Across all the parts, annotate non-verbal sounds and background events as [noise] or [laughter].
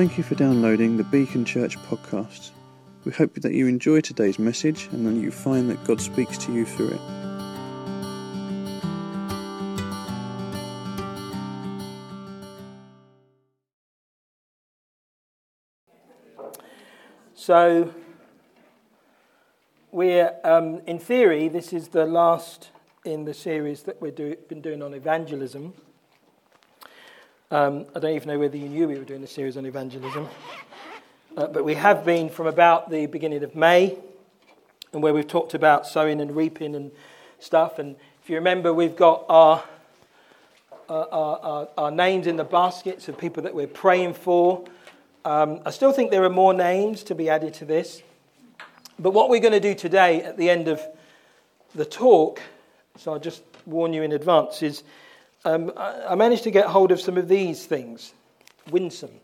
Thank you for downloading the Beacon Church podcast. We hope that you enjoy today's message and that you find that God speaks to you through it. So, we're, um, in theory, this is the last in the series that we've do, been doing on evangelism. Um, I don't even know whether you knew we were doing a series on evangelism. Uh, but we have been from about the beginning of May, and where we've talked about sowing and reaping and stuff. And if you remember, we've got our, our, our, our, names in the baskets of people that we're praying for. Um, I still think there are more names to be added to this. But what we're going to do today at the end of the talk, so I'll just warn you in advance, is um, I managed to get hold of some of these things winsome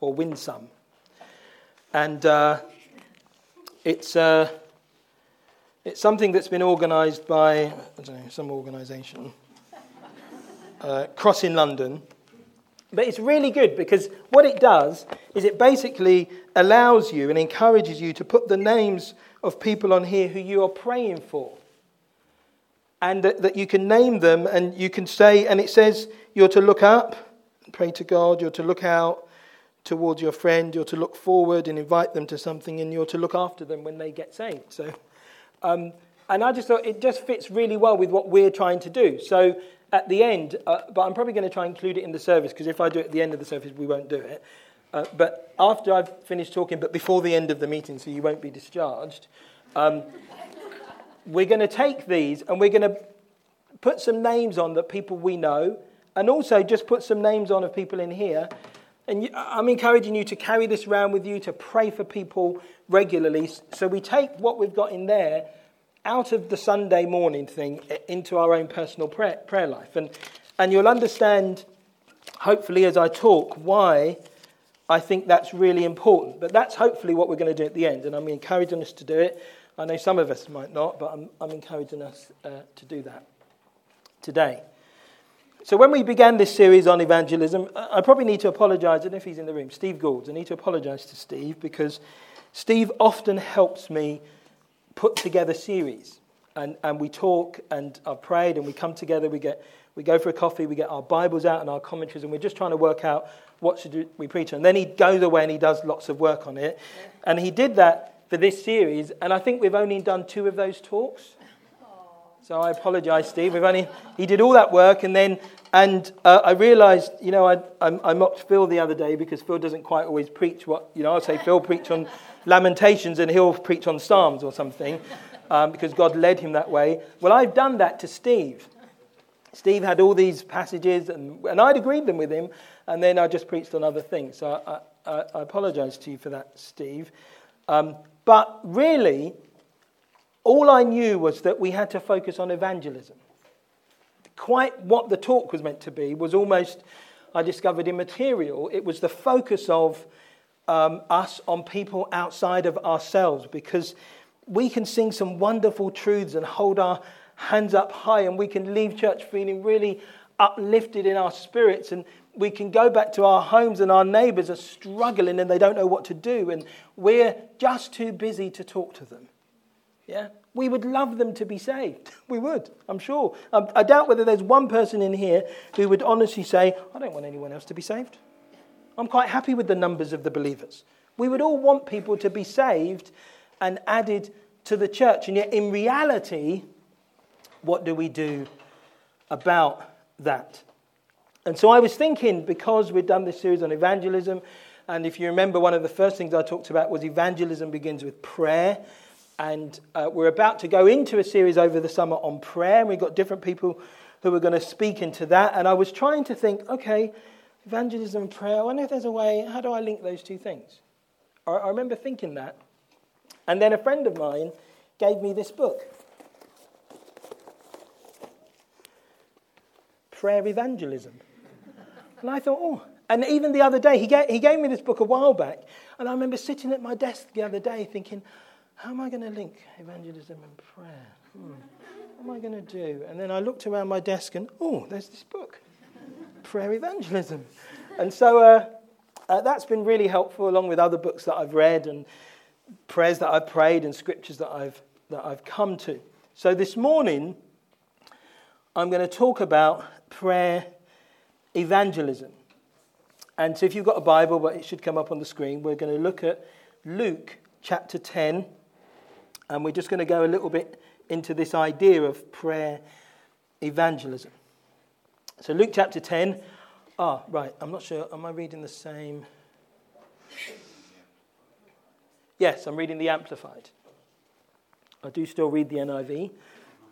or winsome. And uh, it's, uh, it's something that's been organised by, know, some organisation, uh, Crossing London. But it's really good because what it does is it basically allows you and encourages you to put the names of people on here who you are praying for and that, that you can name them and you can say, and it says you're to look up, pray to God, you're to look out towards your friend, you're to look forward and invite them to something, and you're to look after them when they get saved. So, um, and I just thought it just fits really well with what we're trying to do. So at the end, uh, but I'm probably going to try and include it in the service because if I do it at the end of the service, we won't do it. Uh, but after I've finished talking, but before the end of the meeting, so you won't be discharged, um, we're going to take these and we're going to put some names on that people we know, and also just put some names on of people in here. And I'm encouraging you to carry this around with you, to pray for people regularly. So we take what we've got in there out of the Sunday morning thing into our own personal prayer, prayer life. And, and you'll understand, hopefully, as I talk, why I think that's really important. But that's hopefully what we're going to do at the end. And I'm encouraging us to do it. I know some of us might not, but I'm, I'm encouraging us uh, to do that today. So, when we began this series on evangelism, I probably need to apologize. I don't know if he's in the room. Steve Gould. I need to apologize to Steve because Steve often helps me put together series. And, and we talk, and I've prayed, and we come together. We, get, we go for a coffee, we get our Bibles out and our commentaries, and we're just trying to work out what should we preach. And then he goes away and he does lots of work on it. And he did that for this series, and I think we've only done two of those talks. So I apologize, Steve. We've only, he did all that work, and then and uh, I realized, you know, I, I, I, mocked Phil the other day because Phil doesn't quite always preach what, you know, I'll say Phil preach on Lamentations and he'll preach on Psalms or something um, because God led him that way. Well, I've done that to Steve. Steve had all these passages and, and I'd agreed them with him, and then I just preached on other things. So I, I, I apologize to you for that, Steve. Um, but really, all I knew was that we had to focus on evangelism. Quite what the talk was meant to be was almost, I discovered, immaterial. It was the focus of um, us on people outside of ourselves because we can sing some wonderful truths and hold our hands up high, and we can leave church feeling really uplifted in our spirits and we can go back to our homes and our neighbors are struggling and they don't know what to do and we're just too busy to talk to them. Yeah? We would love them to be saved. [laughs] We would, I'm sure. Um, I doubt whether there's one person in here who would honestly say, I don't want anyone else to be saved. I'm quite happy with the numbers of the believers. We would all want people to be saved and added to the church. And yet, in reality, what do we do about that? And so I was thinking, because we've done this series on evangelism, and if you remember, one of the first things I talked about was evangelism begins with prayer. And uh, we're about to go into a series over the summer on prayer, and we've got different people who are going to speak into that. And I was trying to think, okay, evangelism and prayer, I wonder if there's a way, how do I link those two things? I, I remember thinking that. And then a friend of mine gave me this book Prayer Evangelism. And I thought, oh. And even the other day, he gave, he gave me this book a while back. And I remember sitting at my desk the other day thinking, how am I going to link evangelism and prayer? Hmm. What am I going to do? And then I looked around my desk and, oh, there's this book, Prayer Evangelism. And so uh, uh, that's been really helpful, along with other books that I've read and prayers that I've prayed and scriptures that I've, that I've come to. So this morning, I'm going to talk about prayer evangelism. And so if you've got a Bible, but it should come up on the screen, we're going to look at Luke chapter 10. And we're just going to go a little bit into this idea of prayer evangelism. So, Luke chapter 10. Ah, right, I'm not sure. Am I reading the same? Yes, I'm reading the Amplified. I do still read the NIV,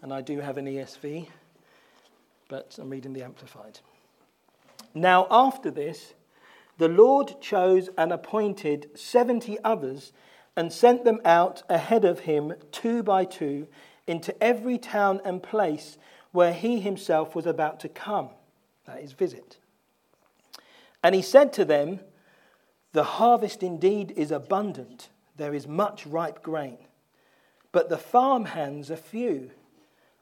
and I do have an ESV, but I'm reading the Amplified. Now, after this, the Lord chose and appointed 70 others and sent them out ahead of him, two by two, into every town and place where he himself was about to come, that is, visit. And he said to them, The harvest indeed is abundant, there is much ripe grain, but the farm hands are few.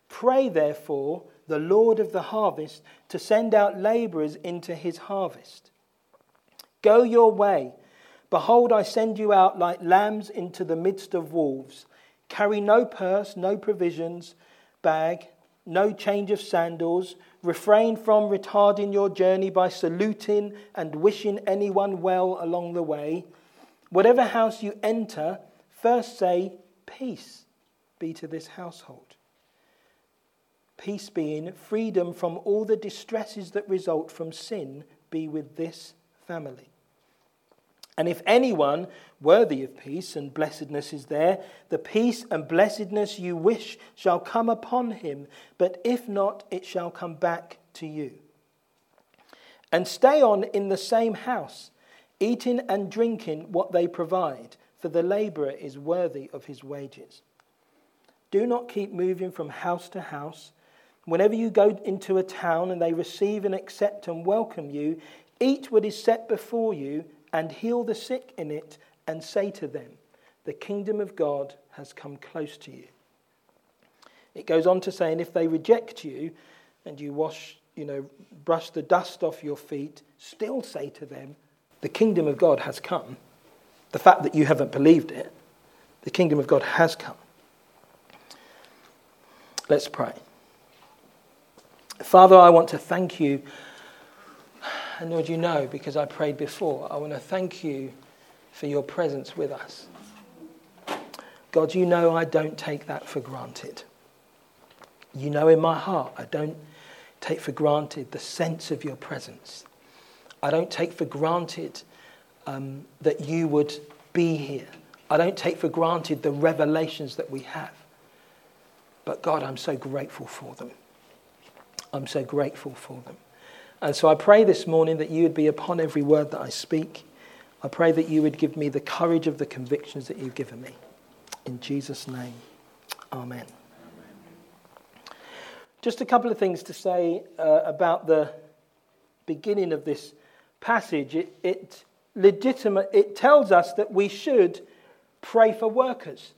Pray, therefore, the Lord of the harvest to send out laborers into his harvest. Go your way. Behold, I send you out like lambs into the midst of wolves. Carry no purse, no provisions, bag, no change of sandals. Refrain from retarding your journey by saluting and wishing anyone well along the way. Whatever house you enter, first say, Peace be to this household. Peace being freedom from all the distresses that result from sin be with this family. And if anyone worthy of peace and blessedness is there, the peace and blessedness you wish shall come upon him, but if not, it shall come back to you. And stay on in the same house, eating and drinking what they provide, for the laborer is worthy of his wages. Do not keep moving from house to house. Whenever you go into a town and they receive and accept and welcome you, eat what is set before you and heal the sick in it, and say to them, The kingdom of God has come close to you. It goes on to say, and if they reject you and you wash, you know, brush the dust off your feet, still say to them, The kingdom of God has come. The fact that you haven't believed it, the kingdom of God has come. Let's pray. Father, I want to thank you and Lord, you know, because I prayed before, I want to thank you for your presence with us. God, you know I don't take that for granted. You know in my heart I don't take for granted the sense of your presence. I don't take for granted um, that you would be here. I don't take for granted the revelations that we have. But God, I'm so grateful for them. I'm so grateful for them. And so I pray this morning that you would be upon every word that I speak. I pray that you would give me the courage of the convictions that you've given me. In Jesus' name, amen. Just a couple of things to say uh, about the beginning of this passage. It, it, legitimate, it tells us that we should pray for workers.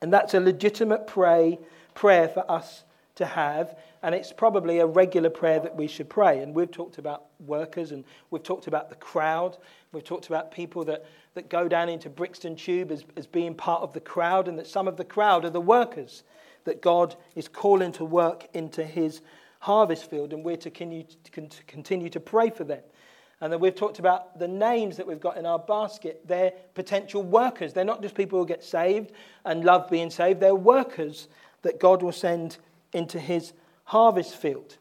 And that's a legitimate pray, prayer for us to have and it's probably a regular prayer that we should pray. And we've talked about workers, and we've talked about the crowd. We've talked about people that, that go down into Brixton Tube as, as being part of the crowd, and that some of the crowd are the workers that God is calling to work into his harvest field, and we're to continue to, continue to pray for them. And then we've talked about the names that we've got in our basket. They're potential workers. They're not just people who get saved and love being saved, they're workers that God will send into his harvest field.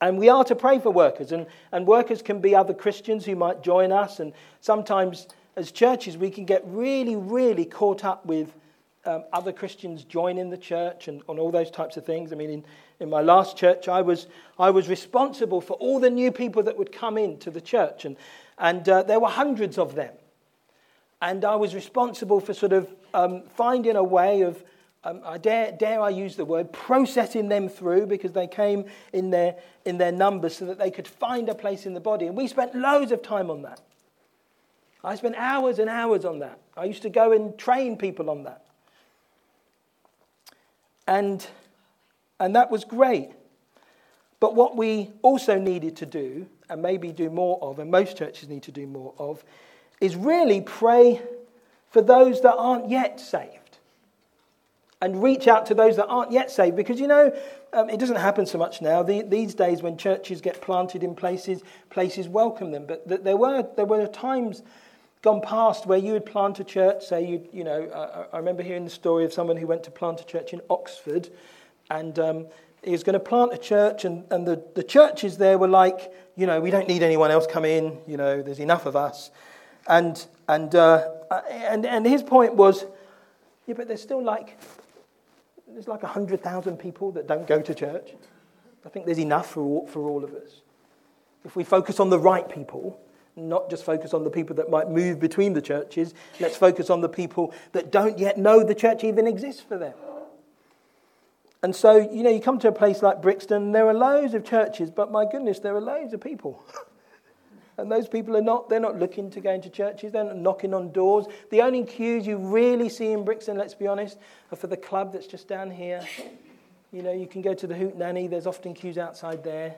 And we are to pray for workers, and, and workers can be other Christians who might join us. And sometimes, as churches, we can get really, really caught up with um, other Christians joining the church and, and all those types of things. I mean, in, in my last church, I was, I was responsible for all the new people that would come into the church, and, and uh, there were hundreds of them. And I was responsible for sort of um, finding a way of um, I dare, dare I use the word, processing them through because they came in their, in their numbers so that they could find a place in the body. And we spent loads of time on that. I spent hours and hours on that. I used to go and train people on that. And, and that was great. But what we also needed to do, and maybe do more of, and most churches need to do more of, is really pray for those that aren't yet saved and reach out to those that aren't yet saved. Because, you know, um, it doesn't happen so much now. The, these days, when churches get planted in places, places welcome them. But th- there, were, there were times gone past where you would plant a church, say, you, you know, uh, I remember hearing the story of someone who went to plant a church in Oxford, and um, he was going to plant a church, and, and the, the churches there were like, you know, we don't need anyone else come in, you know, there's enough of us. And, and, uh, and, and his point was, yeah, but there's still like there's like 100,000 people that don't go to church. I think there's enough for all, for all of us. If we focus on the right people, not just focus on the people that might move between the churches, let's focus on the people that don't yet know the church even exists for them. And so, you know, you come to a place like Brixton, there are loads of churches, but my goodness, there are loads of people. [laughs] And those people are not, they're not looking to go into churches, they're not knocking on doors. The only queues you really see in Brixton, let's be honest, are for the club that's just down here. You know, you can go to the Hootananny, there's often queues outside there.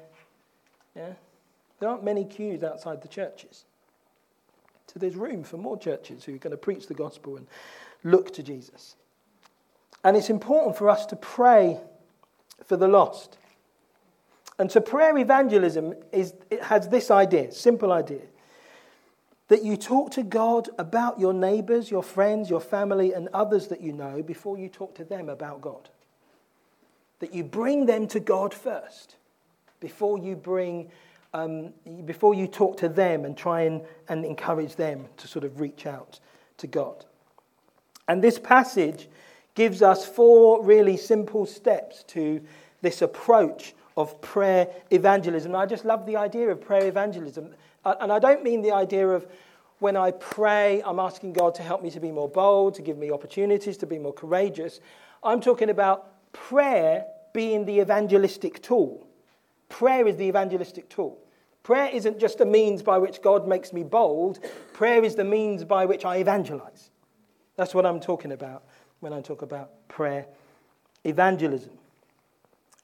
Yeah? There aren't many queues outside the churches. So there's room for more churches who are going to preach the gospel and look to Jesus. And it's important for us to pray for the lost. And so prayer evangelism is, it has this idea, simple idea, that you talk to God about your neighbors, your friends, your family, and others that you know before you talk to them about God. That you bring them to God first before you bring, um, before you talk to them and try and, and encourage them to sort of reach out to God. And this passage gives us four really simple steps to this approach of prayer evangelism. And I just love the idea of prayer evangelism. Uh, and I don't mean the idea of when I pray, I'm asking God to help me to be more bold, to give me opportunities, to be more courageous. I'm talking about prayer being the evangelistic tool. Prayer is the evangelistic tool. Prayer isn't just a means by which God makes me bold, prayer is the means by which I evangelize. That's what I'm talking about when I talk about prayer evangelism.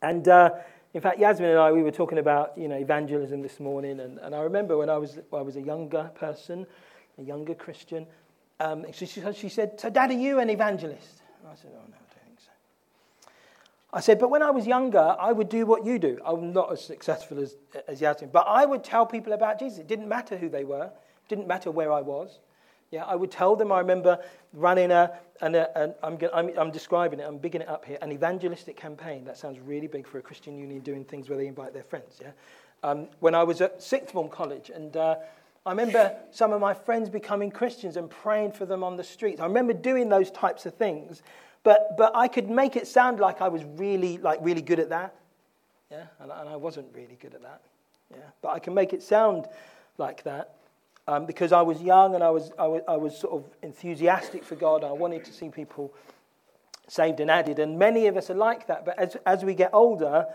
And uh, in fact, Yasmin and I, we were talking about you know, evangelism this morning, and, and I remember when I was, when I was a younger person, a younger Christian, um, she, she, said, So, Dad, are you an evangelist? And I said, Oh, no, I don't think so. I said, But when I was younger, I would do what you do. I'm not as successful as, as Yasmin, but I would tell people about Jesus. It didn't matter who they were, it didn't matter where I was. Yeah, I would tell them. I remember running a, and, I'm, I'm, I'm, describing it, I'm bigging it up here, an evangelistic campaign. That sounds really big for a Christian union doing things where they invite their friends. Yeah, um, when I was at sixth form college, and uh, I remember some of my friends becoming Christians and praying for them on the streets. I remember doing those types of things, but but I could make it sound like I was really like really good at that. Yeah, and, and I wasn't really good at that. Yeah, but I can make it sound like that um, because I was young and I was, I was, I was sort of enthusiastic for God. and I wanted to see people saved and added. And many of us are like that. But as, as we get older,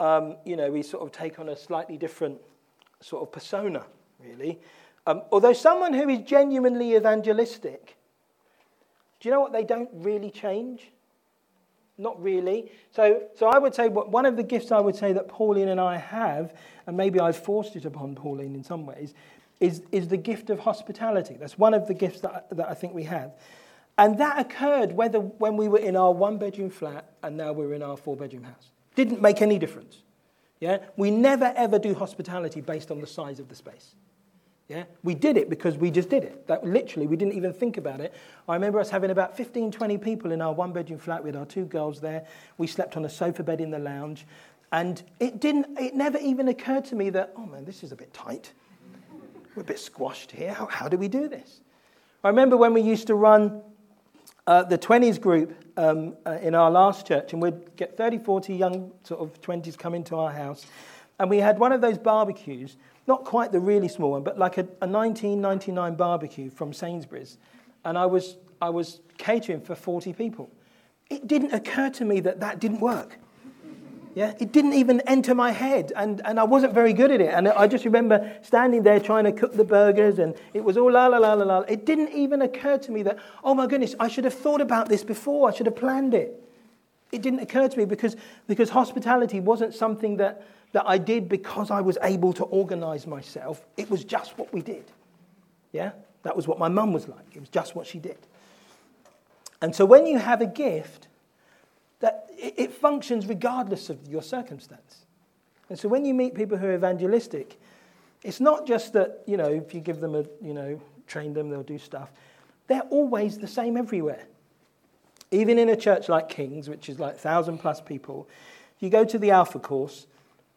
um, you know, we sort of take on a slightly different sort of persona, really. Um, although someone who is genuinely evangelistic, do you know what? They don't really change. Not really. So, so I would say one of the gifts I would say that Pauline and I have, and maybe I've forced it upon Pauline in some ways, is, is the gift of hospitality. That's one of the gifts that, that I think we have. And that occurred whether when we were in our one bedroom flat and now we're in our four bedroom house. Didn't make any difference. Yeah? We never ever do hospitality based on the size of the space. Yeah? We did it because we just did it. That literally we didn't even think about it. I remember us having about 15, 20 people in our one bedroom flat with our two girls there. We slept on a sofa bed in the lounge. And it didn't it never even occurred to me that, oh man, this is a bit tight. We're a bit squashed here. How, how do we do this? I remember when we used to run uh, the 20s group um, uh, in our last church, and we'd get 30, 40 young sort of 20s come into our house. And we had one of those barbecues, not quite the really small one, but like a, a 1999 barbecue from Sainsbury's. And I was, I was catering for 40 people. It didn't occur to me that that didn't work. Yeah, it didn't even enter my head, and, and I wasn't very good at it. And I just remember standing there trying to cook the burgers, and it was all la la la la la. It didn't even occur to me that, oh my goodness, I should have thought about this before, I should have planned it. It didn't occur to me because, because hospitality wasn't something that, that I did because I was able to organize myself. It was just what we did. Yeah? That was what my mum was like. It was just what she did. And so when you have a gift, that it, functions regardless of your circumstance. And so when you meet people who are evangelistic, it's not just that, you know, if you give them a, you know, train them, they'll do stuff. They're always the same everywhere. Even in a church like King's, which is like 1,000 plus people, you go to the Alpha course,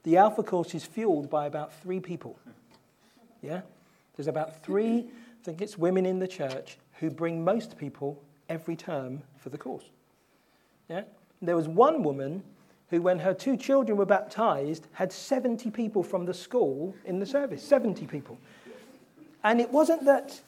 the Alpha course is fueled by about three people. Yeah? There's about three, I think it's women in the church, who bring most people every term for the course. Yeah? There was one woman who, when her two children were baptized, had 70 people from the school in the service. 70 people. And it wasn't that,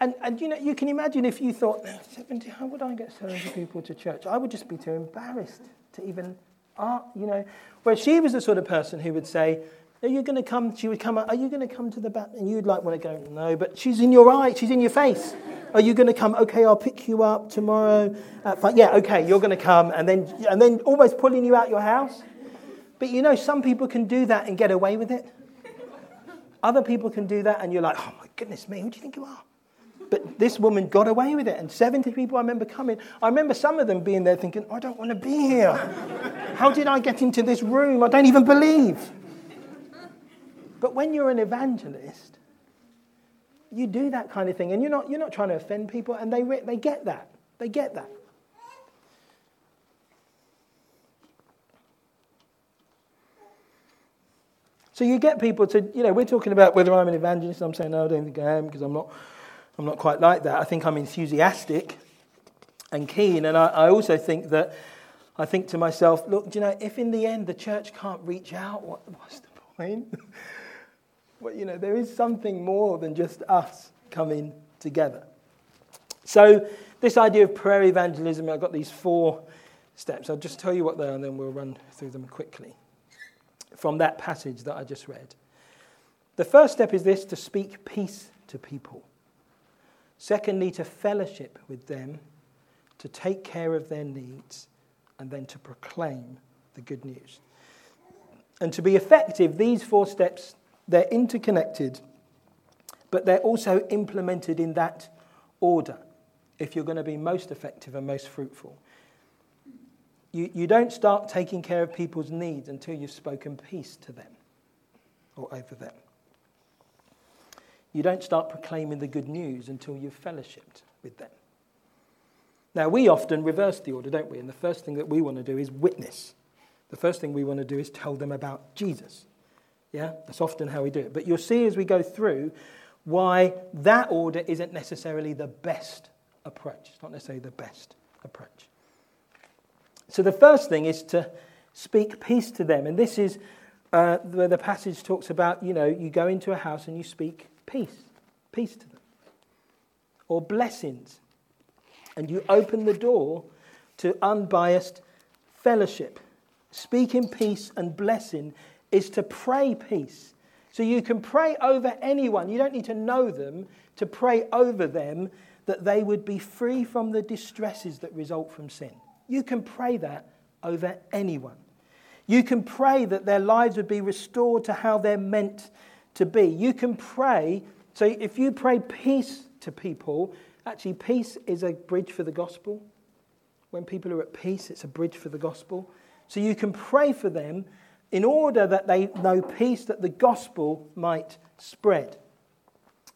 and, and you know, you can imagine if you thought, 70, how would I get 70 people to church? I would just be too embarrassed to even, uh, you know. Where she was the sort of person who would say, are you going to come? She would come Are you going to come to the back? And you'd like want to go, no, but she's in your eye, she's in your face. Are you going to come? Okay, I'll pick you up tomorrow. Yeah, okay, you're going to come. And then, and then almost pulling you out your house. But you know, some people can do that and get away with it. Other people can do that, and you're like, oh my goodness me, who do you think you are? But this woman got away with it. And 70 people I remember coming. I remember some of them being there thinking, I don't want to be here. How did I get into this room? I don't even believe. But when you're an evangelist, you do that kind of thing, and you're not, you're not trying to offend people, and they, they get that. They get that. So you get people to, you know, we're talking about whether I'm an evangelist. I'm saying, no, I don't think I am because I'm not, I'm not quite like that. I think I'm enthusiastic and keen. And I, I also think that, I think to myself, look, you know, if in the end the church can't reach out, what, what's the point? [laughs] well, you know, there is something more than just us coming together. So, this idea of prayer evangelism, I've got these four steps. I'll just tell you what they are and then we'll run through them quickly from that passage that I just read. The first step is this to speak peace to people. Secondly, to fellowship with them, to take care of their needs, and then to proclaim the good news. And to be effective, these four steps they're interconnected, but they're also implemented in that order if you're going to be most effective and most fruitful. You, you don't start taking care of people's needs until you've spoken peace to them or over them. You don't start proclaiming the good news until you've fellowshipped with them. Now, we often reverse the order, don't we? And the first thing that we want to do is witness. The first thing we want to do is tell them about Jesus. Yeah, that's often how we do it. But you'll see as we go through why that order isn't necessarily the best approach. It's not necessarily the best approach. So the first thing is to speak peace to them. And this is uh, where the passage talks about, you know, you go into a house and you speak peace, peace to them. Or blessings. And you open the door to unbiased fellowship. Speaking peace and blessing is to pray peace. So you can pray over anyone. You don't need to know them to pray over them that they would be free from the distresses that result from sin. You can pray that over anyone. You can pray that their lives would be restored to how they're meant to be. You can pray, so if you pray peace to people, actually, peace is a bridge for the gospel. When people are at peace, it's a bridge for the gospel. So you can pray for them in order that they know peace, that the gospel might spread.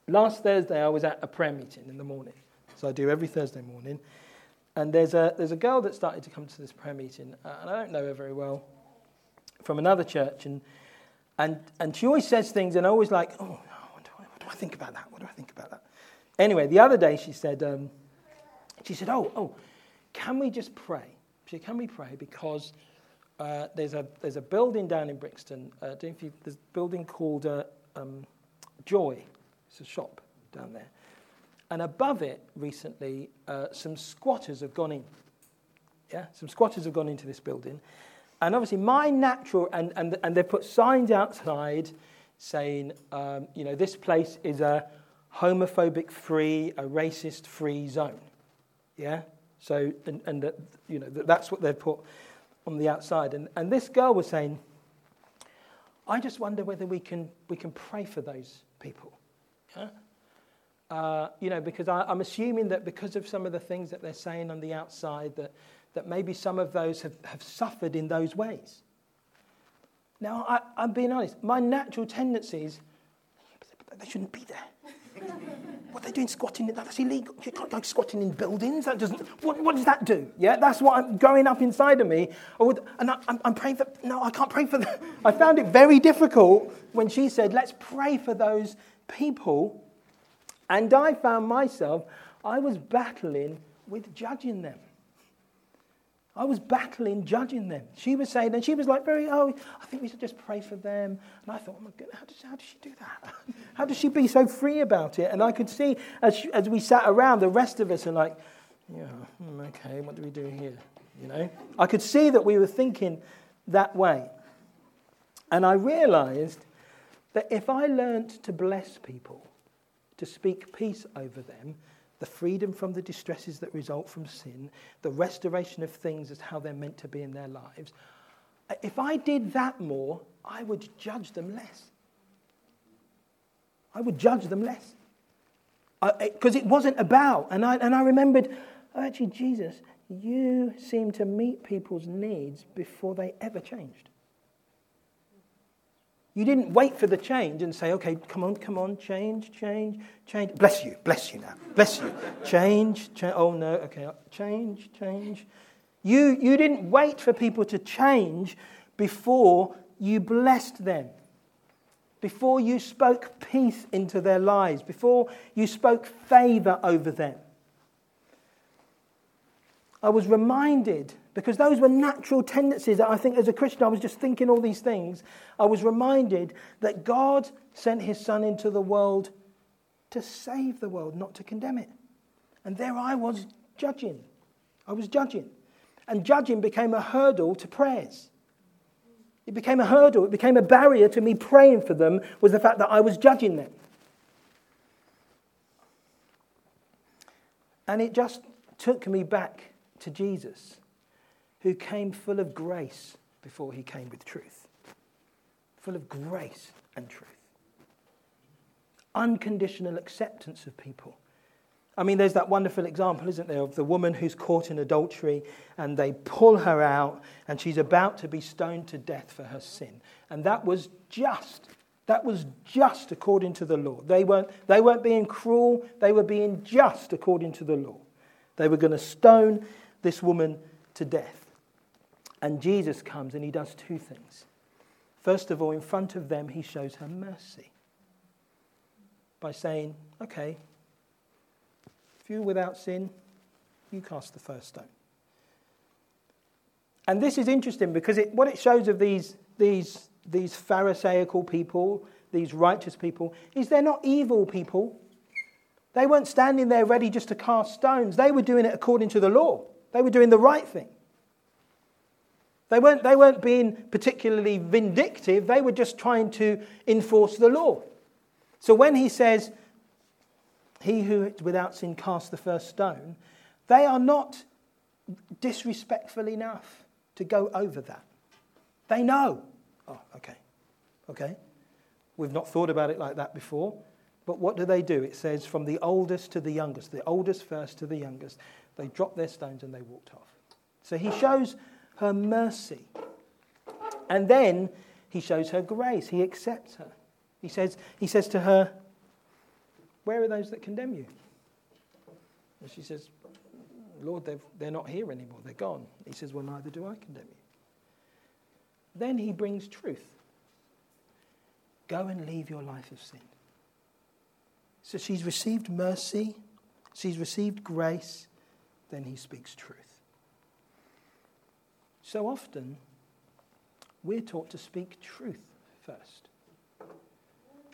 Last Thursday, I was at a prayer meeting in the morning. So I do every Thursday morning. And there's a, there's a girl that started to come to this prayer meeting, uh, and I don't know her very well, from another church. And, and, and she always says things, and I always like, oh, what do, I, what do I think about that? What do I think about that? Anyway, the other day she said, um, she said, oh, oh, can we just pray? She said, can we pray? Because uh, there's, a, there's a building down in Brixton, uh, don't you, there's a building called uh, um, Joy. It's a shop down there. And above it, recently, uh, some squatters have gone in. Yeah, some squatters have gone into this building. And obviously, my natural, and, and, and they've put signs outside saying, um, you know, this place is a homophobic free, a racist free zone. Yeah? So, and, and that, you know, that's what they've put on the outside. And, and this girl was saying, I just wonder whether we can, we can pray for those people. Yeah? Uh, you know, because I, am assuming that because of some of the things that they're saying on the outside, that, that maybe some of those have, have suffered in those ways. Now, I, I'm being honest, my natural tendency is, they shouldn't be there. What are they doing squatting? In that that's illegal. You can't go squatting in buildings. That doesn't, what, what does that do? Yeah, that's what I'm going up inside of me. Would, and I, am praying for, no, I can't pray for. [laughs] I found it very difficult when she said, let's pray for those people and I found myself, I was battling with judging them. I was battling judging them. She was saying, and she was like, very, oh, I think we should just pray for them. And I thought, oh my goodness, how does, how does she do that? [laughs] how does she be so free about it? And I could see as, she, as we sat around, the rest of us are like, yeah, hmm, okay, what do we do here? You know? I could see that we were thinking that way. And I realized that if I learnt to bless people, to speak peace over them, the freedom from the distresses that result from sin, the restoration of things as how they're meant to be in their lives. If I did that more, I would judge them less. I would judge them less. Because it wasn't about, and I, and I remembered, oh, actually, Jesus, you seem to meet people's needs before they ever changed. You didn't wait for the change and say, okay, come on, come on, change, change, change. Bless you, bless you now, bless you. Change, change. Oh no, okay, uh, change, change. You, you didn't wait for people to change before you blessed them, before you spoke peace into their lives, before you spoke favor over them. I was reminded because those were natural tendencies that I think as a Christian, I was just thinking all these things. I was reminded that God sent his son into the world to save the world, not to condemn it. And there I was judging. I was judging. And judging became a hurdle to prayers. It became a hurdle, it became a barrier to me praying for them, was the fact that I was judging them. And it just took me back to Jesus who came full of grace before he came with truth. Full of grace and truth. Unconditional acceptance of people. I mean, there's that wonderful example, isn't there, of the woman who's caught in adultery and they pull her out and she's about to be stoned to death for her sin. And that was just. That was just according to the law. They weren't, they weren't being cruel, they were being just according to the law. They were going to stone this woman to death. And Jesus comes and he does two things. First of all, in front of them, he shows her mercy by saying, Okay, if you're without sin, you cast the first stone. And this is interesting because it, what it shows of these, these, these Pharisaical people, these righteous people, is they're not evil people. They weren't standing there ready just to cast stones. They were doing it according to the law, they were doing the right thing. They weren't, they weren't being particularly vindictive, they were just trying to enforce the law. So when he says, He who without sin cast the first stone, they are not disrespectful enough to go over that. They know. Oh, okay. Okay. We've not thought about it like that before. But what do they do? It says from the oldest to the youngest, the oldest first to the youngest. They dropped their stones and they walked off. So he shows her mercy. And then he shows her grace. He accepts her. He says, he says to her, Where are those that condemn you? And she says, Lord, they're not here anymore. They're gone. He says, Well, neither do I condemn you. Then he brings truth. Go and leave your life of sin. So she's received mercy, she's received grace, then he speaks truth. So often, we're taught to speak truth first.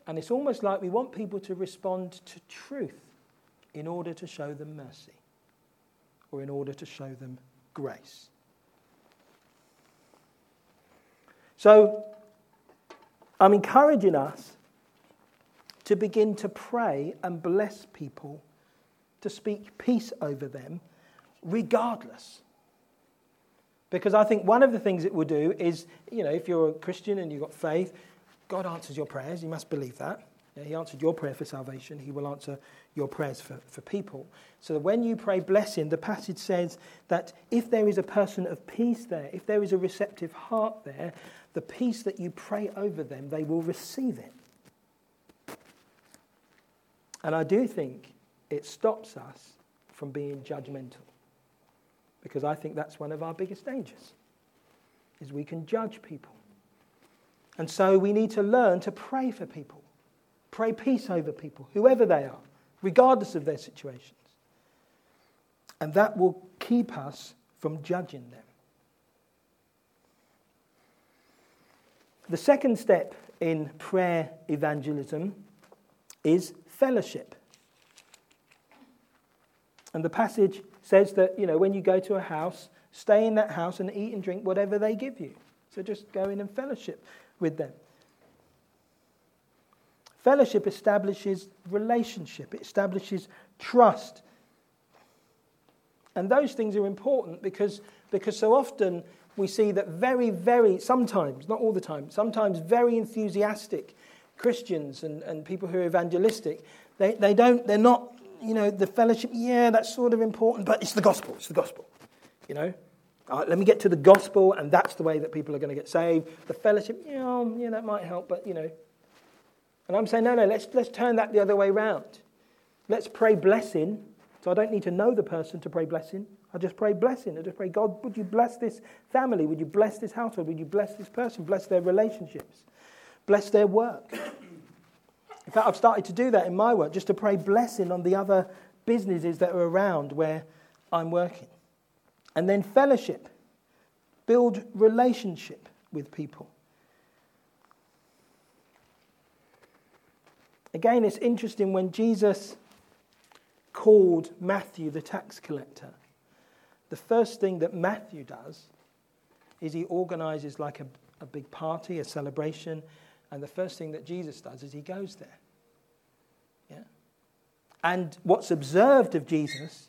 And it's almost like we want people to respond to truth in order to show them mercy or in order to show them grace. So, I'm encouraging us to begin to pray and bless people, to speak peace over them, regardless Because I think one of the things it will do is, you know, if you're a Christian and you've got faith, God answers your prayers. You must believe that. He answered your prayer for salvation. He will answer your prayers for, for people. So when you pray blessing, the passage says that if there is a person of peace there, if there is a receptive heart there, the peace that you pray over them, they will receive it. And I do think it stops us from being judgmental. Because I think that's one of our biggest dangers, is we can judge people. And so we need to learn to pray for people. Pray peace over people, whoever they are, regardless of their situations. And that will keep us from judging them. The second step in prayer evangelism is fellowship. And the passage says that, you know, when you go to a house, stay in that house and eat and drink whatever they give you. So just go in and fellowship with them. Fellowship establishes relationship, it establishes trust. And those things are important because, because so often we see that very, very, sometimes, not all the time, sometimes very enthusiastic Christians and, and people who are evangelistic, they, they don't, they're not, you know, the fellowship, yeah, that's sort of important, but it's the gospel, it's the gospel, you know. Let me get to the gospel, and that's the way that people are going to get saved. The fellowship, yeah, um, yeah, that might help, but, you know, and I'm saying, no, no, let's, let's turn that the other way round. Let's pray blessing. So I don't need to know the person to pray blessing. I just pray blessing. I just pray, God, would you bless this family? Would you bless this household? Would you bless this person? Bless their relationships? Bless their work? In fact, I've started to do that in my work, just to pray blessing on the other businesses that are around where I'm working. And then fellowship. Build relationship with people. Again, it's interesting when Jesus called Matthew the tax collector, the first thing that Matthew does is he organizes like a, a big party, a celebration, and the first thing that Jesus does is he goes there. Yeah? And what's observed of Jesus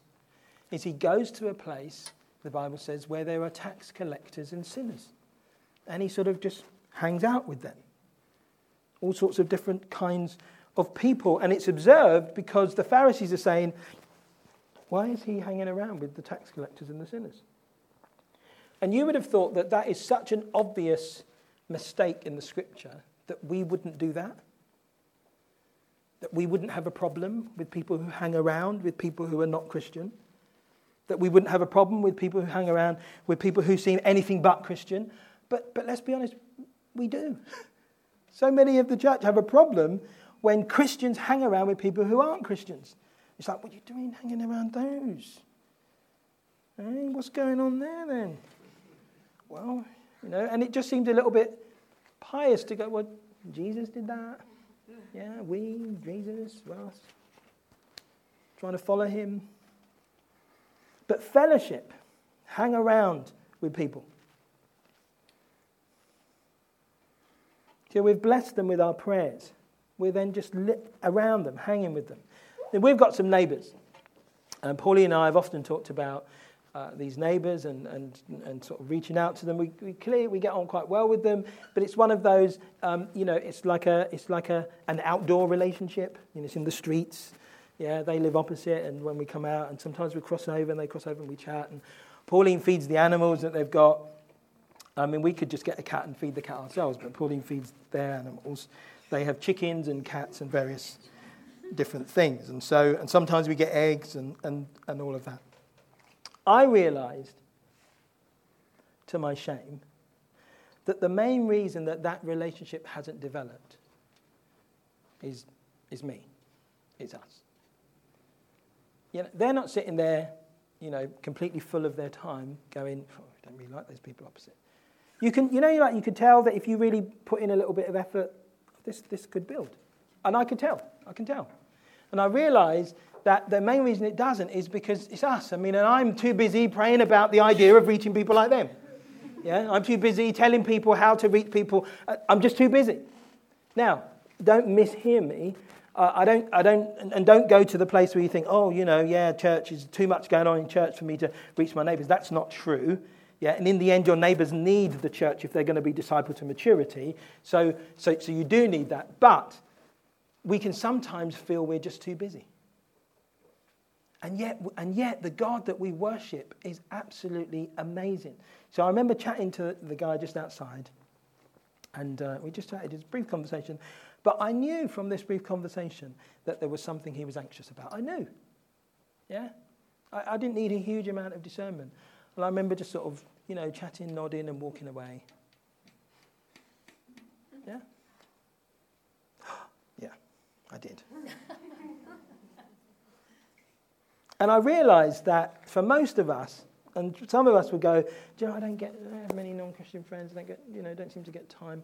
is he goes to a place, the Bible says, where there are tax collectors and sinners. And he sort of just hangs out with them. All sorts of different kinds of people. And it's observed because the Pharisees are saying, why is he hanging around with the tax collectors and the sinners? And you would have thought that that is such an obvious mistake in the scripture that we wouldn't do that. That we wouldn't have a problem with people who hang around with people who are not Christian. That we wouldn't have a problem with people who hang around with people who seem anything but Christian. But, but let's be honest, we do. [laughs] So many of the church have a problem when Christians hang around with people who aren't Christians. It's like, what are you doing hanging around those? Hey, what's going on there then? Well, you know, and it just seemed a little bit pious to go, well, Jesus did that. Yeah, we, Jesus, us. Trying to follow him. But fellowship, hang around with people. So we've blessed them with our prayers we're then just lit around them, hanging with them. Then we've got some neighbours. And Pauline and I have often talked about uh, these neighbours and, and, and sort of reaching out to them. We, we clearly we get on quite well with them, but it's one of those, um, you know, it's like, a, it's like a, an outdoor relationship. You know, it's in the streets. Yeah, they live opposite, and when we come out, and sometimes we cross over, and they cross over, and we chat. And Pauline feeds the animals that they've got. I mean, we could just get a cat and feed the cat ourselves, but Pauline feeds their animals. They have chickens and cats and various different things. And so, and sometimes we get eggs and, and, and all of that. I realized, to my shame, that the main reason that that relationship hasn't developed is, is me, it's us. You know, they're not sitting there, you know, completely full of their time going, oh, I don't really like those people opposite. You can, you know, like you could tell that if you really put in a little bit of effort, oh, this, this could build. And I could tell. I can tell. And I realize that the main reason it doesn't is because it's us. I mean, and I'm too busy praying about the idea of reaching people like them. Yeah, I'm too busy telling people how to reach people. Uh, I'm just too busy. Now, don't mishear me. Uh, I don't, I don't, and don't go to the place where you think, oh, you know, yeah, church is too much going on in church for me to reach my neighbours. That's not true. Yeah, and in the end, your neighbors need the church if they're going to be discipled to maturity. So, so, so you do need that. But we can sometimes feel we're just too busy. And yet, and yet, the God that we worship is absolutely amazing. So I remember chatting to the guy just outside, and uh, we just had a brief conversation. But I knew from this brief conversation that there was something he was anxious about. I knew. Yeah? I, I didn't need a huge amount of discernment. And I remember just sort of, you know, chatting, nodding, and walking away. Yeah? [gasps] yeah, I did. [laughs] And I realized that for most of us, and some of us would go, know, I don't get I have many non-Christian friends. I don't get, you know, don't seem to get time.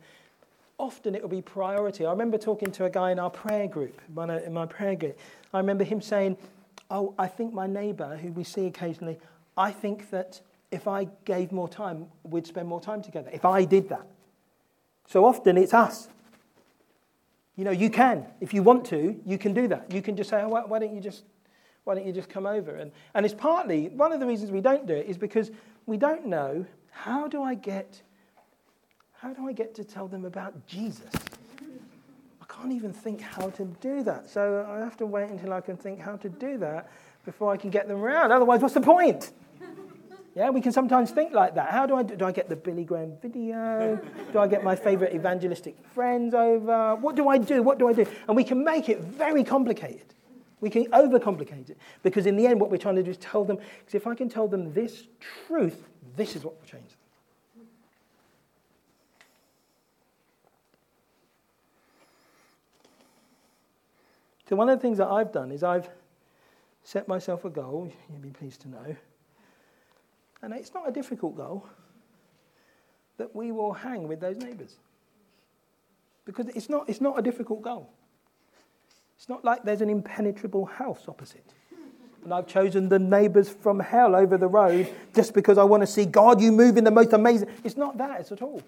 Often it will be priority. I remember talking to a guy in our prayer group, in my prayer group. I remember him saying, "Oh, I think my neighbour, who we see occasionally, I think that if I gave more time, we'd spend more time together. If I did that." So often it's us. You know, you can, if you want to, you can do that. You can just say, oh, why don't you just why don't you just come over? And, and it's partly, one of the reasons we don't do it is because we don't know how do I get, how do I get to tell them about Jesus? I can't even think how to do that. So I have to wait until I can think how to do that before I can get them around. Otherwise, what's the point? Yeah, we can sometimes think like that. How do I do? Do I get the Billy Graham video? Do I get my favorite evangelistic friends over? What do I do? What do I do? And we can make it very complicated. We can overcomplicate it because, in the end, what we're trying to do is tell them, because if I can tell them this truth, this is what will change them. So, one of the things that I've done is I've set myself a goal, you'll be pleased to know, and it's not a difficult goal, that we will hang with those neighbours. Because it's not, it's not a difficult goal. It's not like there's an impenetrable house opposite. And I've chosen the neighbours from hell over the road just because I want to see God, you move in the most amazing. It's not that it's at all.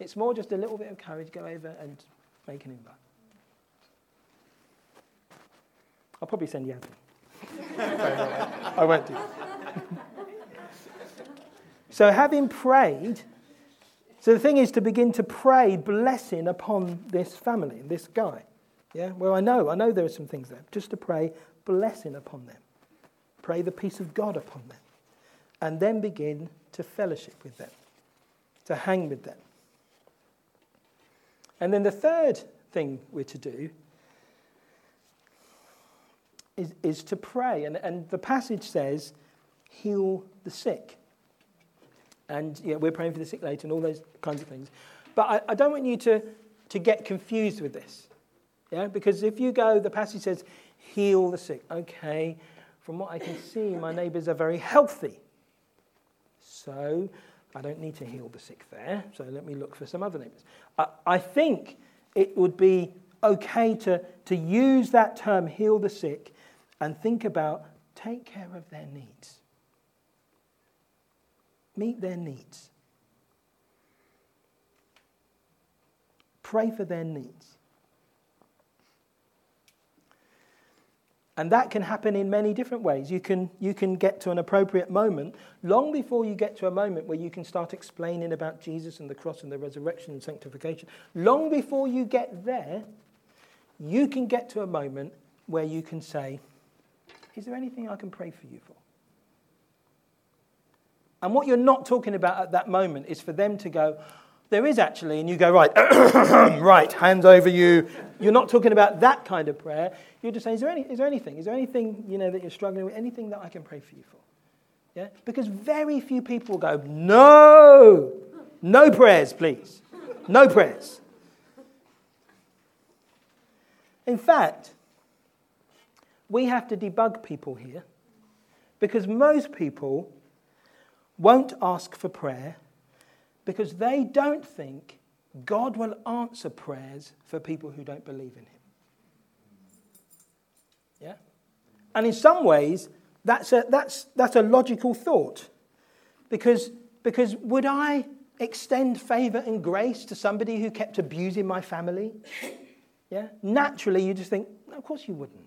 It's more just a little bit of courage, go over and make an invite. I'll probably send you out. [laughs] I won't do. [laughs] so, having prayed, so the thing is to begin to pray blessing upon this family, this guy. Yeah, well, I know, I know there are some things there. Just to pray blessing upon them, pray the peace of God upon them, and then begin to fellowship with them, to hang with them. And then the third thing we're to do is, is to pray. And, and the passage says, heal the sick. And yeah, we're praying for the sick later and all those kinds of things. But I, I don't want you to, to get confused with this. Yeah? Because if you go, the passage says, heal the sick. Okay, from what I can see, my neighbours are very healthy. So I don't need to heal the sick there. So let me look for some other neighbours. I, I think it would be okay to, to use that term, heal the sick, and think about take care of their needs. Meet their needs. Pray for their needs. And that can happen in many different ways. You can, you can get to an appropriate moment long before you get to a moment where you can start explaining about Jesus and the cross and the resurrection and sanctification. Long before you get there, you can get to a moment where you can say, Is there anything I can pray for you for? And what you're not talking about at that moment is for them to go, there is actually, and you go, right, [clears throat] right, hands over you. You're not talking about that kind of prayer. You're just saying, is there, any, is there anything? Is there anything, you know, that you're struggling with? Anything that I can pray for you for? Yeah? Because very few people go, no, no prayers, please. No prayers. In fact, we have to debug people here because most people won't ask for prayer because they don't think God will answer prayers for people who don't believe in Him. Yeah? And in some ways, that's a, that's, that's a logical thought. Because, because would I extend favor and grace to somebody who kept abusing my family? Yeah? Naturally, you just think, no, of course you wouldn't.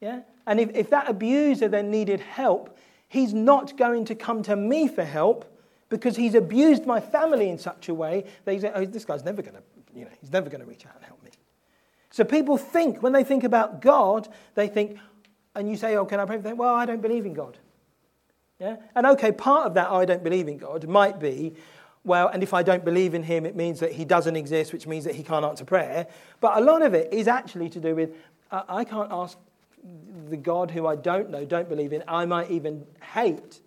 Yeah? And if, if that abuser then needed help, he's not going to come to me for help because he's abused my family in such a way that he's, oh, this guy's never going to, you know, he's never going to reach out and help me. So people think, when they think about God, they think, and you say, oh, can I pray for them? Well, I don't believe in God. Yeah? And okay, part of that I don't believe in God might be, well, and if I don't believe in him, it means that he doesn't exist, which means that he can't answer prayer. But a lot of it is actually to do with, uh, I can't ask the God who I don't know, don't believe in, I might even hate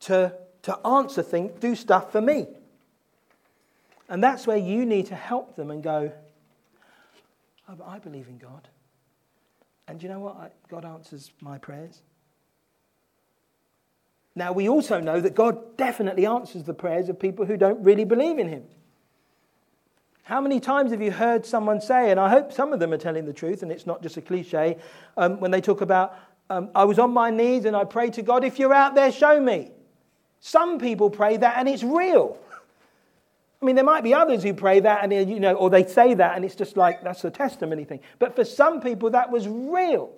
to, to answer things, do stuff for me. And that's where you need to help them and go, oh, I believe in God. And you know what? I, God answers my prayers. Now, we also know that God definitely answers the prayers of people who don't really believe in Him. How many times have you heard someone say, and I hope some of them are telling the truth and it's not just a cliche, um, when they talk about, um, I was on my knees and I prayed to God, if you're out there, show me. Some people pray that and it's real. I mean, there might be others who pray that and, you know, or they say that and it's just like, that's a testimony thing. But for some people, that was real.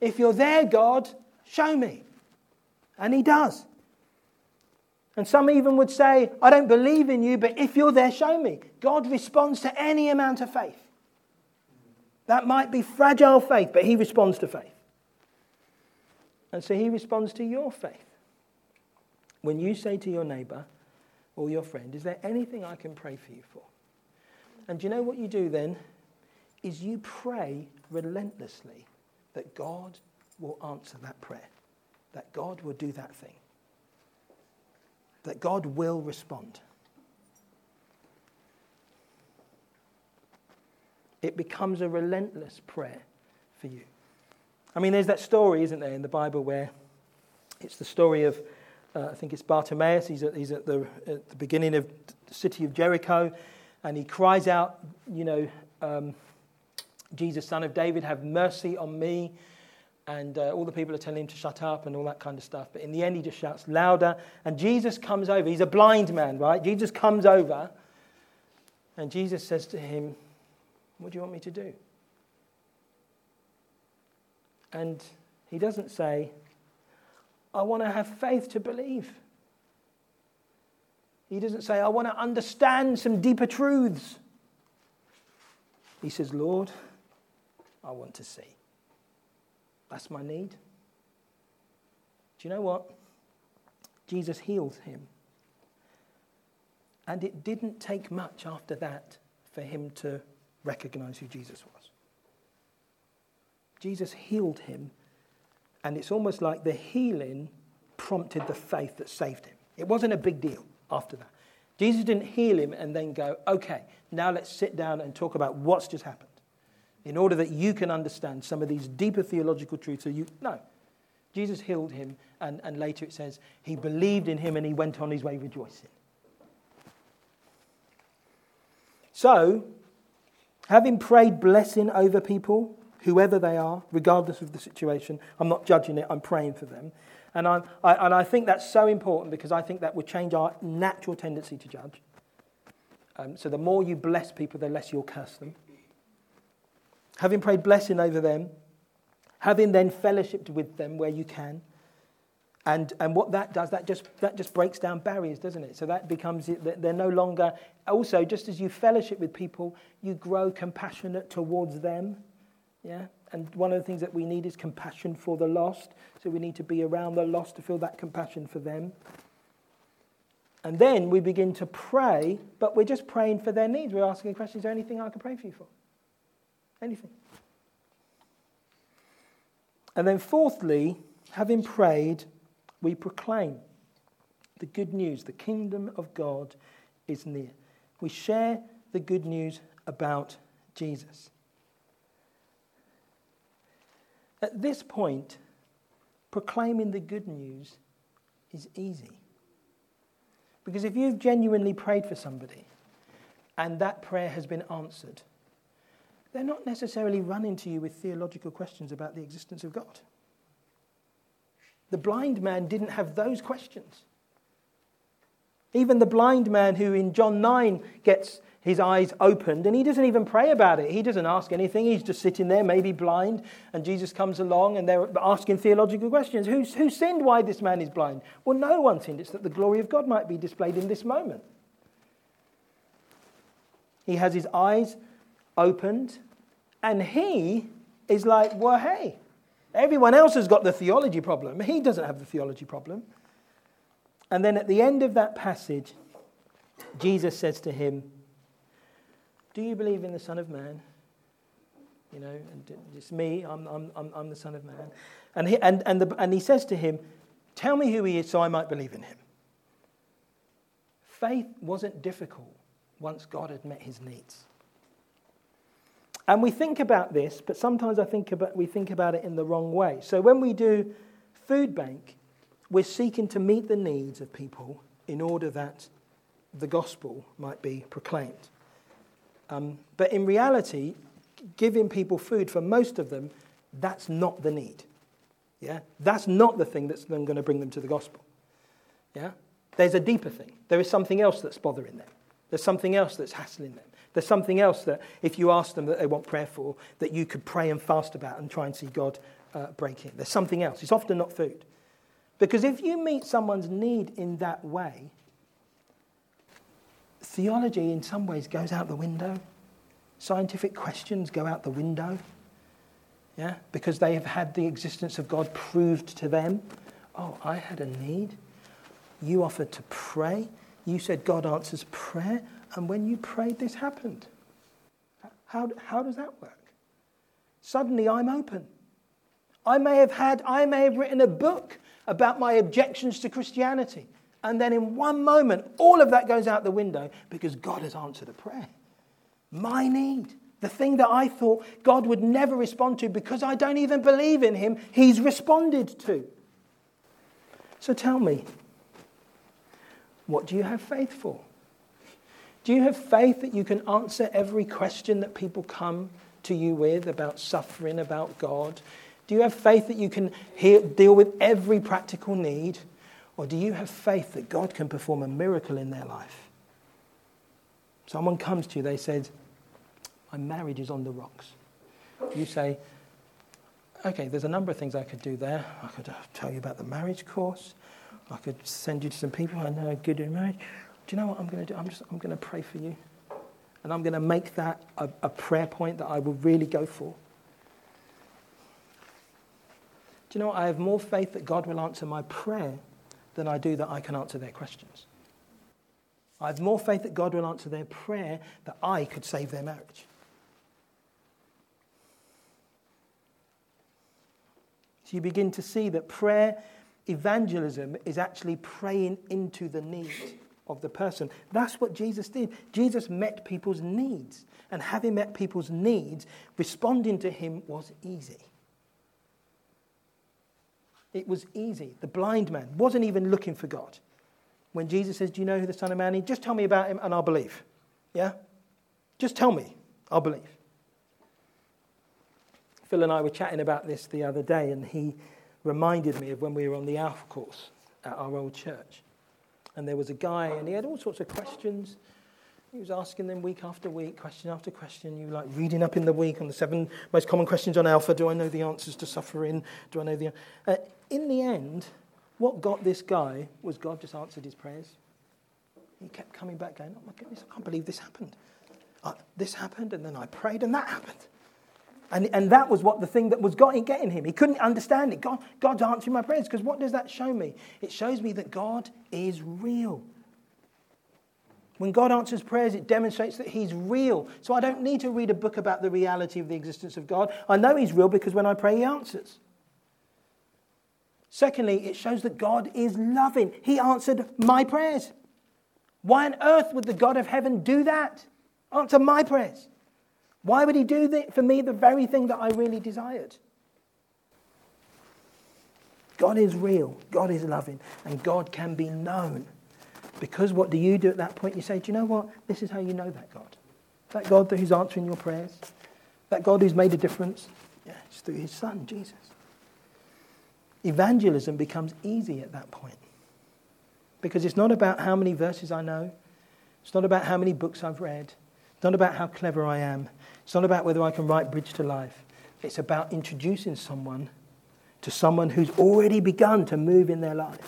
If you're there, God, show me. And he does. And some even would say, I don't believe in you, but if you're there, show me. God responds to any amount of faith. That might be fragile faith, but he responds to faith. And so he responds to your faith. When you say to your neighbor or your friend, Is there anything I can pray for you for? And do you know what you do then? Is you pray relentlessly that God will answer that prayer that God will do that thing, that God will respond. It becomes a relentless prayer for you. I mean, there's that story, isn't there, in the Bible where it's the story of, uh, I think it's Bartimaeus. He's at, he's at, the, at the beginning of the city of Jericho, and he cries out, you know, um, Jesus, son of David, have mercy on me and uh, all the people are telling him to shut up and all that kind of stuff. But in the end, he just shouts louder. And Jesus comes over. He's a blind man, right? Jesus comes over. And Jesus says to him, What do you want me to do? And he doesn't say, I want to have faith to believe. He doesn't say, I want to understand some deeper truths. He says, Lord, I want to see. That's my need. Do you know what? Jesus healed him. And it didn't take much after that for him to recognize who Jesus was. Jesus healed him, and it's almost like the healing prompted the faith that saved him. It wasn't a big deal after that. Jesus didn't heal him and then go, okay, now let's sit down and talk about what's just happened in order that you can understand some of these deeper theological truths. So you no. Jesus healed him, and, and later it says he believed in him and he went on his way rejoicing. So, having prayed blessing over people, whoever they are, regardless of the situation, I'm not judging it, I'm praying for them. And, I'm, I, and I think that's so important because I think that would change our natural tendency to judge. Um, so the more you bless people, the less you'll curse them having prayed blessing over them, having then fellowshipped with them where you can. And, and what that does, that just, that just breaks down barriers, doesn't it? So that becomes, they're no longer, also, just as you fellowship with people, you grow compassionate towards them. Yeah? And one of the things that we need is compassion for the lost. So we need to be around the lost to feel that compassion for them. And then we begin to pray, but we're just praying for their needs. We're asking questions: Is there anything I can pray for you for? Anything. And then, fourthly, having prayed, we proclaim the good news. The kingdom of God is near. We share the good news about Jesus. At this point, proclaiming the good news is easy. Because if you've genuinely prayed for somebody and that prayer has been answered, they're not necessarily running to you with theological questions about the existence of God. The blind man didn't have those questions. Even the blind man who in John 9 gets his eyes opened and he doesn't even pray about it. He doesn't ask anything. He's just sitting there, maybe blind, and Jesus comes along and they're asking theological questions. Who, who sinned why this man is blind? Well, no one sinned. It's that the glory of God might be displayed in this moment. He has his eyes opened and he is like, well, hey, everyone else has got the theology problem. He doesn't have the theology problem. And then at the end of that passage, Jesus says to him, Do you believe in the Son of Man? You know, and it's me, I'm, I'm, I'm, the Son of Man. And he, and, and, the, and he says to him, Tell me who he is so I might believe in him. Faith wasn't difficult once God had met his needs. And we think about this, but sometimes I think about, we think about it in the wrong way. So when we do food bank, we're seeking to meet the needs of people in order that the gospel might be proclaimed. Um, but in reality, giving people food for most of them, that's not the need. Yeah? That's not the thing that's then going to bring them to the gospel. Yeah? There's a deeper thing. There is something else that's bothering them. There's something else that's hassling them. There's something else that, if you ask them that they want prayer for, that you could pray and fast about and try and see God uh, break in. There's something else. It's often not food. Because if you meet someone's need in that way, theology in some ways goes out the window. Scientific questions go out the window. Yeah? Because they have had the existence of God proved to them. Oh, I had a need. You offered to pray. You said God answers prayer. And when you prayed, this happened. How, how does that work? Suddenly I'm open. I may have had, I may have written a book about my objections to Christianity. And then in one moment, all of that goes out the window because God has answered a prayer. My need, the thing that I thought God would never respond to because I don't even believe in Him, He's responded to. So tell me, what do you have faith for? Do you have faith that you can answer every question that people come to you with about suffering, about God? Do you have faith that you can hear, deal with every practical need? Or do you have faith that God can perform a miracle in their life? Someone comes to you, they said, My marriage is on the rocks. You say, Okay, there's a number of things I could do there. I could uh, tell you about the marriage course. I could send you to some people I know are good in marriage. Do you know what I'm going to do? I'm just I'm going to pray for you. And I'm going to make that a, a prayer point that I will really go for. Do you know what? I have more faith that God will answer my prayer than I do that I can answer their questions. I have more faith that God will answer their prayer that I could save their marriage. So you begin to see that prayer evangelism is actually praying into the need of the person. That's what Jesus did. Jesus met people's needs. And having met people's needs, responding to him was easy. It was easy. The blind man wasn't even looking for God. When Jesus says, Do you know who the Son of Man is? Just tell me about him and I'll believe. Yeah? Just tell me. I'll believe. Phil and I were chatting about this the other day, and he reminded me of when we were on the Alpha course at our old church. And there was a guy, and he had all sorts of questions. He was asking them week after week, question after question. You like reading up in the week on the seven most common questions on Alpha. Do I know the answers to suffering? Do I know the. Uh, in the end, what got this guy was God just answered his prayers. He kept coming back, going, Oh my goodness, I can't believe this happened. Uh, this happened, and then I prayed, and that happened. And, and that was what the thing that was getting him. He couldn't understand it. God, God's answering my prayers. Because what does that show me? It shows me that God is real. When God answers prayers, it demonstrates that He's real. So I don't need to read a book about the reality of the existence of God. I know He's real because when I pray, He answers. Secondly, it shows that God is loving. He answered my prayers. Why on earth would the God of heaven do that? Answer my prayers. Why would He do that for me, the very thing that I really desired? God is real, God is loving, and God can be known. Because what do you do at that point? You say, Do you know what? This is how you know that God. That God who's answering your prayers. That God who's made a difference. Yeah, it's through his son, Jesus. Evangelism becomes easy at that point. Because it's not about how many verses I know, it's not about how many books I've read, it's not about how clever I am, it's not about whether I can write Bridge to Life. It's about introducing someone to someone who's already begun to move in their lives.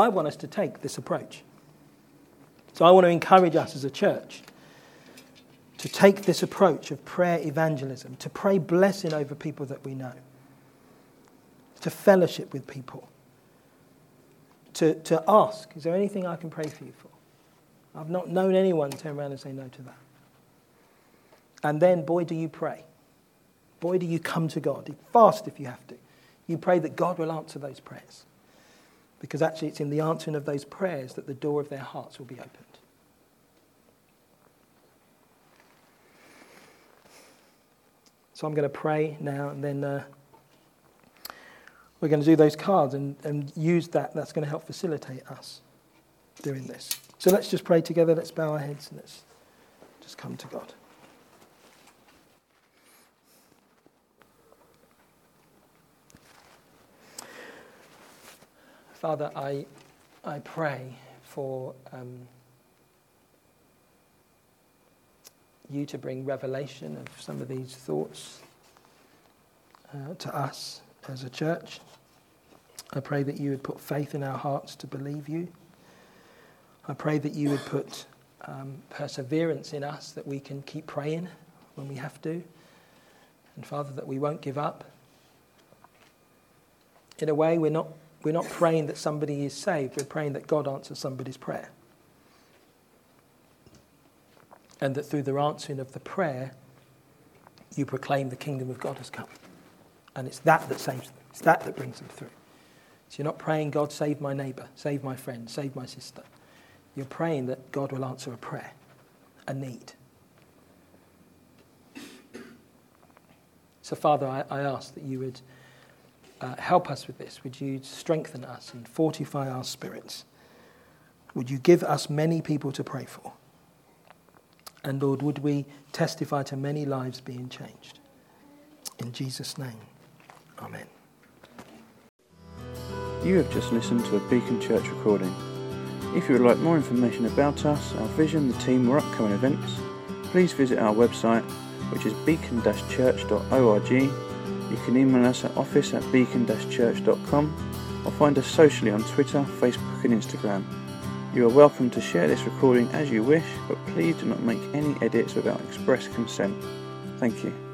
I want us to take this approach. So I want to encourage us as a church to take this approach of prayer evangelism, to pray blessing over people that we know, to fellowship with people, to, to ask, is there anything I can pray for you for? I've not known anyone turn around and say no to that. And then, boy, do you pray. Boy, do you come to God. Fast if you have to. You pray that God will answer those prayers. Because actually, it's in the answering of those prayers that the door of their hearts will be opened. So I'm going to pray now, and then uh, we're going to do those cards and, and use that. That's going to help facilitate us doing this. So let's just pray together. Let's bow our heads and let's just come to God. Father, I, I pray for um, you to bring revelation of some of these thoughts uh, to us as a church. I pray that you would put faith in our hearts to believe you. I pray that you would put um, perseverance in us that we can keep praying when we have to. And Father, that we won't give up. In a way, we're not, we're not praying that somebody is saved, we're praying that God answers somebody's prayer. And that through the answering of the prayer, you proclaim the kingdom of God has come. And it's that that saves them, it's that that brings them through. So you're not praying, God, save my neighbor, save my friend, save my sister. You're praying that God will answer a prayer, a need. So, Father, I, I ask that you would uh, help us with this. Would you strengthen us and fortify our spirits? Would you give us many people to pray for? And Lord, would we testify to many lives being changed? In Jesus' name, Amen. You have just listened to a Beacon Church recording. If you would like more information about us, our vision, the team, or upcoming events, please visit our website, which is beacon-church.org. You can email us at office at beacon-church.com or find us socially on Twitter, Facebook, and Instagram. You are welcome to share this recording as you wish, but please do not make any edits without express consent. Thank you.